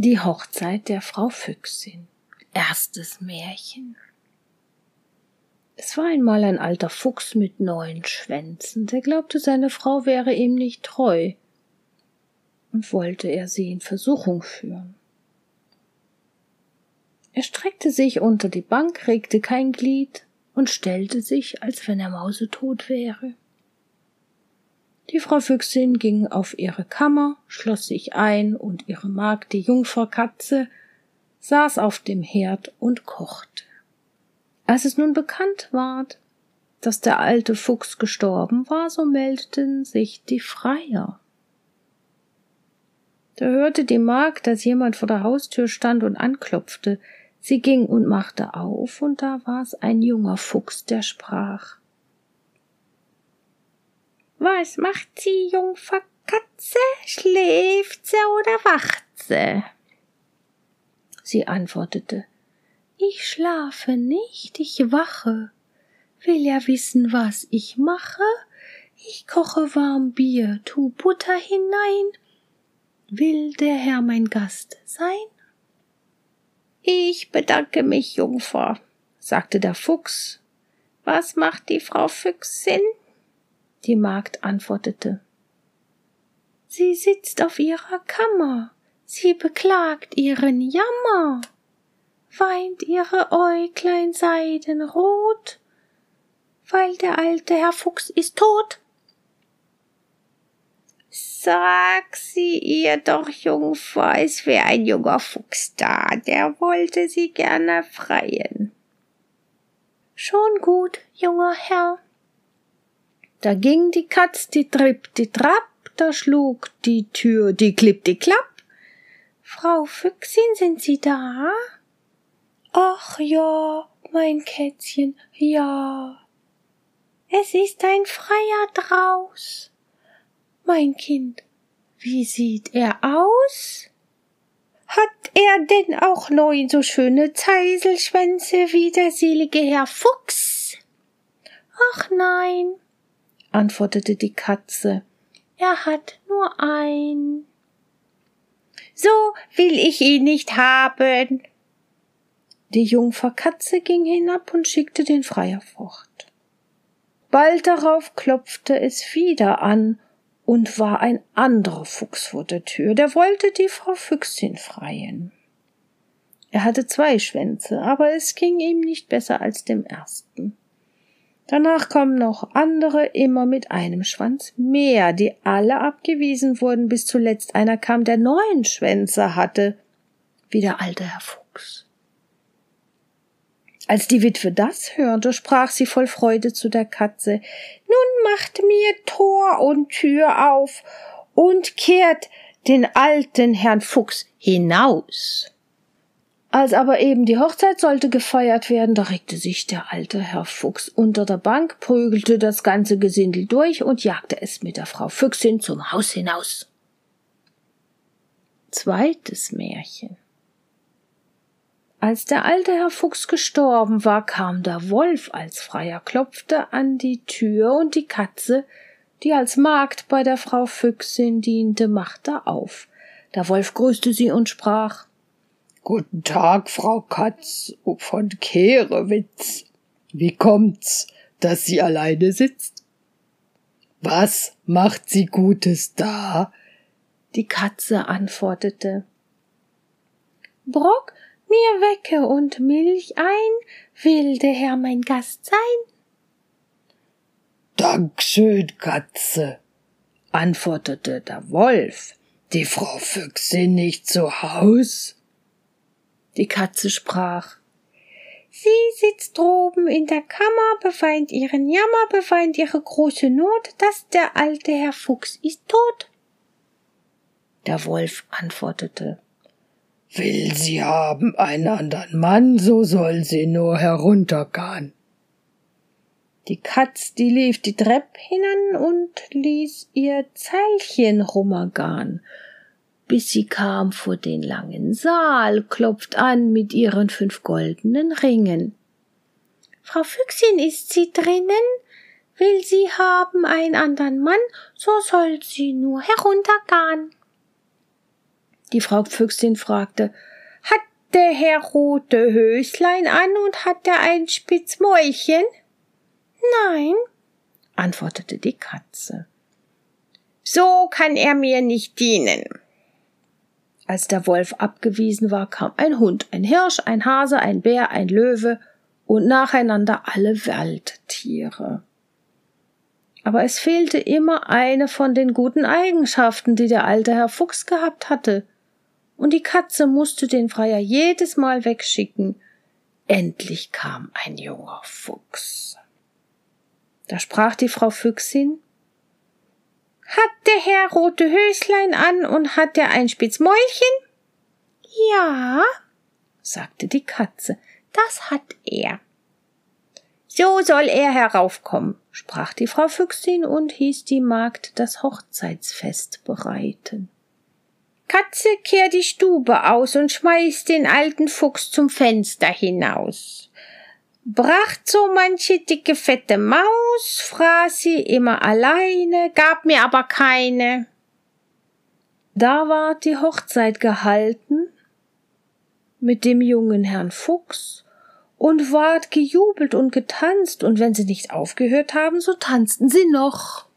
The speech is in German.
Die Hochzeit der Frau Füchsin. Erstes Märchen. Es war einmal ein alter Fuchs mit neun Schwänzen, der glaubte, seine Frau wäre ihm nicht treu und wollte er sie in Versuchung führen. Er streckte sich unter die Bank, regte kein Glied und stellte sich, als wenn er mausetot wäre. Die Frau Füchsin ging auf ihre Kammer, schloss sich ein, und ihre Magd, die Jungferkatze, saß auf dem Herd und kochte. Als es nun bekannt ward, dass der alte Fuchs gestorben war, so meldeten sich die Freier. Da hörte die Magd, dass jemand vor der Haustür stand und anklopfte. Sie ging und machte auf, und da war es ein junger Fuchs, der sprach. Was macht sie, Jungfer Katze? Schläft sie oder wacht sie? Sie antwortete, ich schlafe nicht, ich wache. Will ja wissen, was ich mache? Ich koche warm Bier, tu Butter hinein. Will der Herr mein Gast sein? Ich bedanke mich, Jungfer, sagte der Fuchs. Was macht die Frau Füchsin? Die Magd antwortete. Sie sitzt auf ihrer Kammer, sie beklagt ihren Jammer, weint ihre Äuglein seidenrot, weil der alte Herr Fuchs ist tot. Sag sie ihr doch, Jungfer, es wär ein junger Fuchs da, der wollte sie gerne freien. Schon gut, junger Herr, da ging die Katz, die tripp, die trapp, da schlug die Tür, die klipp, die klapp. Frau Füchsin, sind Sie da? Ach ja, mein Kätzchen, ja. Es ist ein Freier draus. Mein Kind, wie sieht er aus? Hat er denn auch neun so schöne Zeiselschwänze wie der selige Herr Fuchs? Ach nein, antwortete die Katze. Er hat nur ein. So will ich ihn nicht haben. Die Jungfer Katze ging hinab und schickte den Freier fort. Bald darauf klopfte es wieder an und war ein anderer Fuchs vor der Tür, der wollte die Frau Füchsin freien. Er hatte zwei Schwänze, aber es ging ihm nicht besser als dem ersten. Danach kommen noch andere, immer mit einem Schwanz mehr, die alle abgewiesen wurden, bis zuletzt einer kam, der neun Schwänze hatte, wie der alte Herr Fuchs. Als die Witwe das hörte, sprach sie voll Freude zu der Katze Nun macht mir Tor und Tür auf und kehrt den alten Herrn Fuchs hinaus. Als aber eben die Hochzeit sollte gefeiert werden, da regte sich der alte Herr Fuchs unter der Bank, prügelte das ganze Gesindel durch und jagte es mit der Frau Füchsin zum Haus hinaus. Zweites Märchen Als der alte Herr Fuchs gestorben war, kam der Wolf als Freier, klopfte an die Tür und die Katze, die als Magd bei der Frau Füchsin diente, machte auf. Der Wolf grüßte sie und sprach Guten Tag, Frau Katz von Kehrewitz. Wie kommt's, dass sie alleine sitzt? Was macht sie Gutes da? Die Katze antwortete Brock, mir Wecke und Milch ein, will der Herr mein Gast sein? Dankeschön, Katze, antwortete der Wolf. Die Frau Füchsin nicht zu Haus? Die Katze sprach Sie sitzt droben in der Kammer, beweint ihren Jammer, beweint ihre große Not, dass der alte Herr Fuchs ist tot. Der Wolf antwortete Will sie haben einen andern Mann, so soll sie nur heruntergehen. Die Katz, die lief die Trepp hinan und ließ ihr Zeilchen rummergahn bis sie kam vor den langen Saal, klopft an mit ihren fünf goldenen Ringen. Frau Füchsin, ist sie drinnen? Will sie haben einen andern Mann, so soll sie nur heruntergehen. Die Frau Füchsin fragte, hat der Herr rote Höslein an und hat er ein Spitzmäulchen? Nein, antwortete die Katze. So kann er mir nicht dienen. Als der Wolf abgewiesen war, kam ein Hund, ein Hirsch, ein Hase, ein Bär, ein Löwe und nacheinander alle Waldtiere. Aber es fehlte immer eine von den guten Eigenschaften, die der alte Herr Fuchs gehabt hatte, und die Katze musste den Freier jedes Mal wegschicken. Endlich kam ein junger Fuchs. Da sprach die Frau Füchsin Hat der Herr rote Höslein an und hat er ein Spitzmäulchen? Ja, sagte die Katze, das hat er. So soll er heraufkommen, sprach die Frau Füchsin und hieß die Magd das Hochzeitsfest bereiten. Katze, kehr die Stube aus und schmeiß den alten Fuchs zum Fenster hinaus. Bracht so manche dicke fette Maus, fraß sie immer alleine, gab mir aber keine. Da ward die Hochzeit gehalten mit dem jungen Herrn Fuchs und ward gejubelt und getanzt, und wenn sie nicht aufgehört haben, so tanzten sie noch.